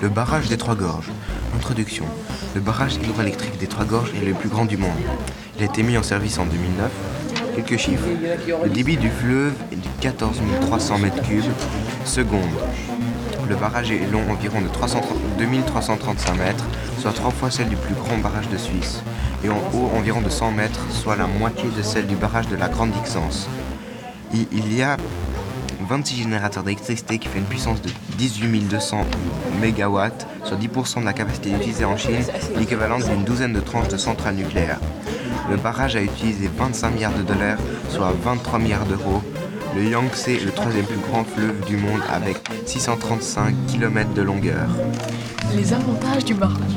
Le barrage des Trois Gorges. Introduction. Le barrage hydroélectrique des Trois Gorges est le plus grand du monde. Il a été mis en service en 2009. Quelques chiffres. Le débit du fleuve est de 14 300 m3 seconde. Le barrage est long environ de 2335 mètres, soit trois fois celle du plus grand barrage de Suisse, et en haut environ de 100 mètres, soit la moitié de celle du barrage de la Grande Dixence. Il y a 26 générateurs d'électricité qui fait une puissance de 18 200 MW, soit 10% de la capacité utilisée en Chine, l'équivalent d'une douzaine de tranches de centrales nucléaires. Le barrage a utilisé 25 milliards de dollars, soit 23 milliards d'euros. Le Yangtze est le troisième plus grand fleuve du monde avec 635 km de longueur. Les avantages du barrage.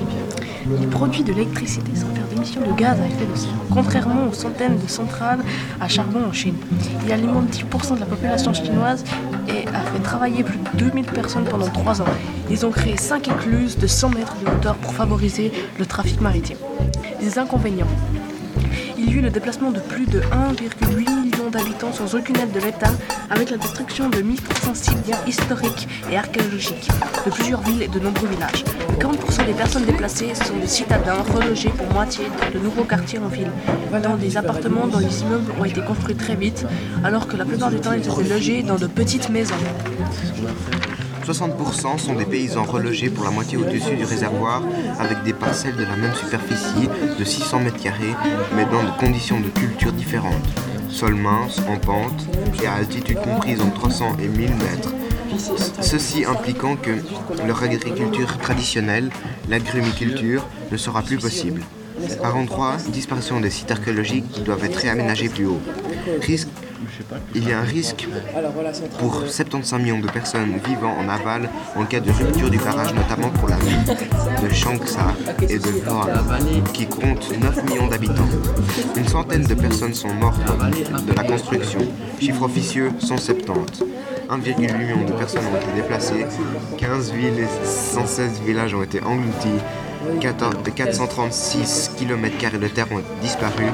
Il produit de l'électricité sans faire d'émissions de gaz à effet de serre, contrairement aux centaines de centrales à charbon en Chine. Il alimente 10% de la population chinoise et a fait travailler plus de 2000 personnes pendant 3 ans. Ils ont créé 5 écluses de 100 mètres de hauteur pour favoriser le trafic maritime. Les inconvénients. Il y a eu le déplacement de plus de 1,8 million d'habitants sans aucune aide de l'État, avec la destruction de 1300 sites bien historiques et archéologiques, de plusieurs villes et de nombreux villages. 40% des personnes déplacées sont des citadins relogés pour moitié dans de nouveaux quartiers en ville, dans des appartements dont les immeubles ont été construits très vite, alors que la plupart du temps ils étaient logés dans de petites maisons. 60% sont des paysans relogés pour la moitié au-dessus du réservoir, avec des parcelles de la même superficie de 600 m2, mais dans des conditions de culture différentes. Sol mince, en pente, et à altitude comprise entre 300 et 1000 mètres. Ceci impliquant que leur agriculture traditionnelle, l'agrumiculture, ne sera plus possible. Par endroit, disparition des sites archéologiques qui doivent être réaménagés plus haut. Risque il y a un risque pour 75 millions de personnes vivant en aval en cas de rupture du barrage, notamment pour la ville de Changsha et de Voa, qui compte 9 millions d'habitants. Une centaine de personnes sont mortes de la construction. Chiffre officieux 170. 1,8 million de personnes ont été déplacées, 15 villes et 116 villages ont été engloutis, 436 km de terre ont disparu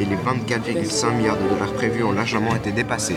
et les 24,5 milliards de dollars prévus ont largement été dépassés.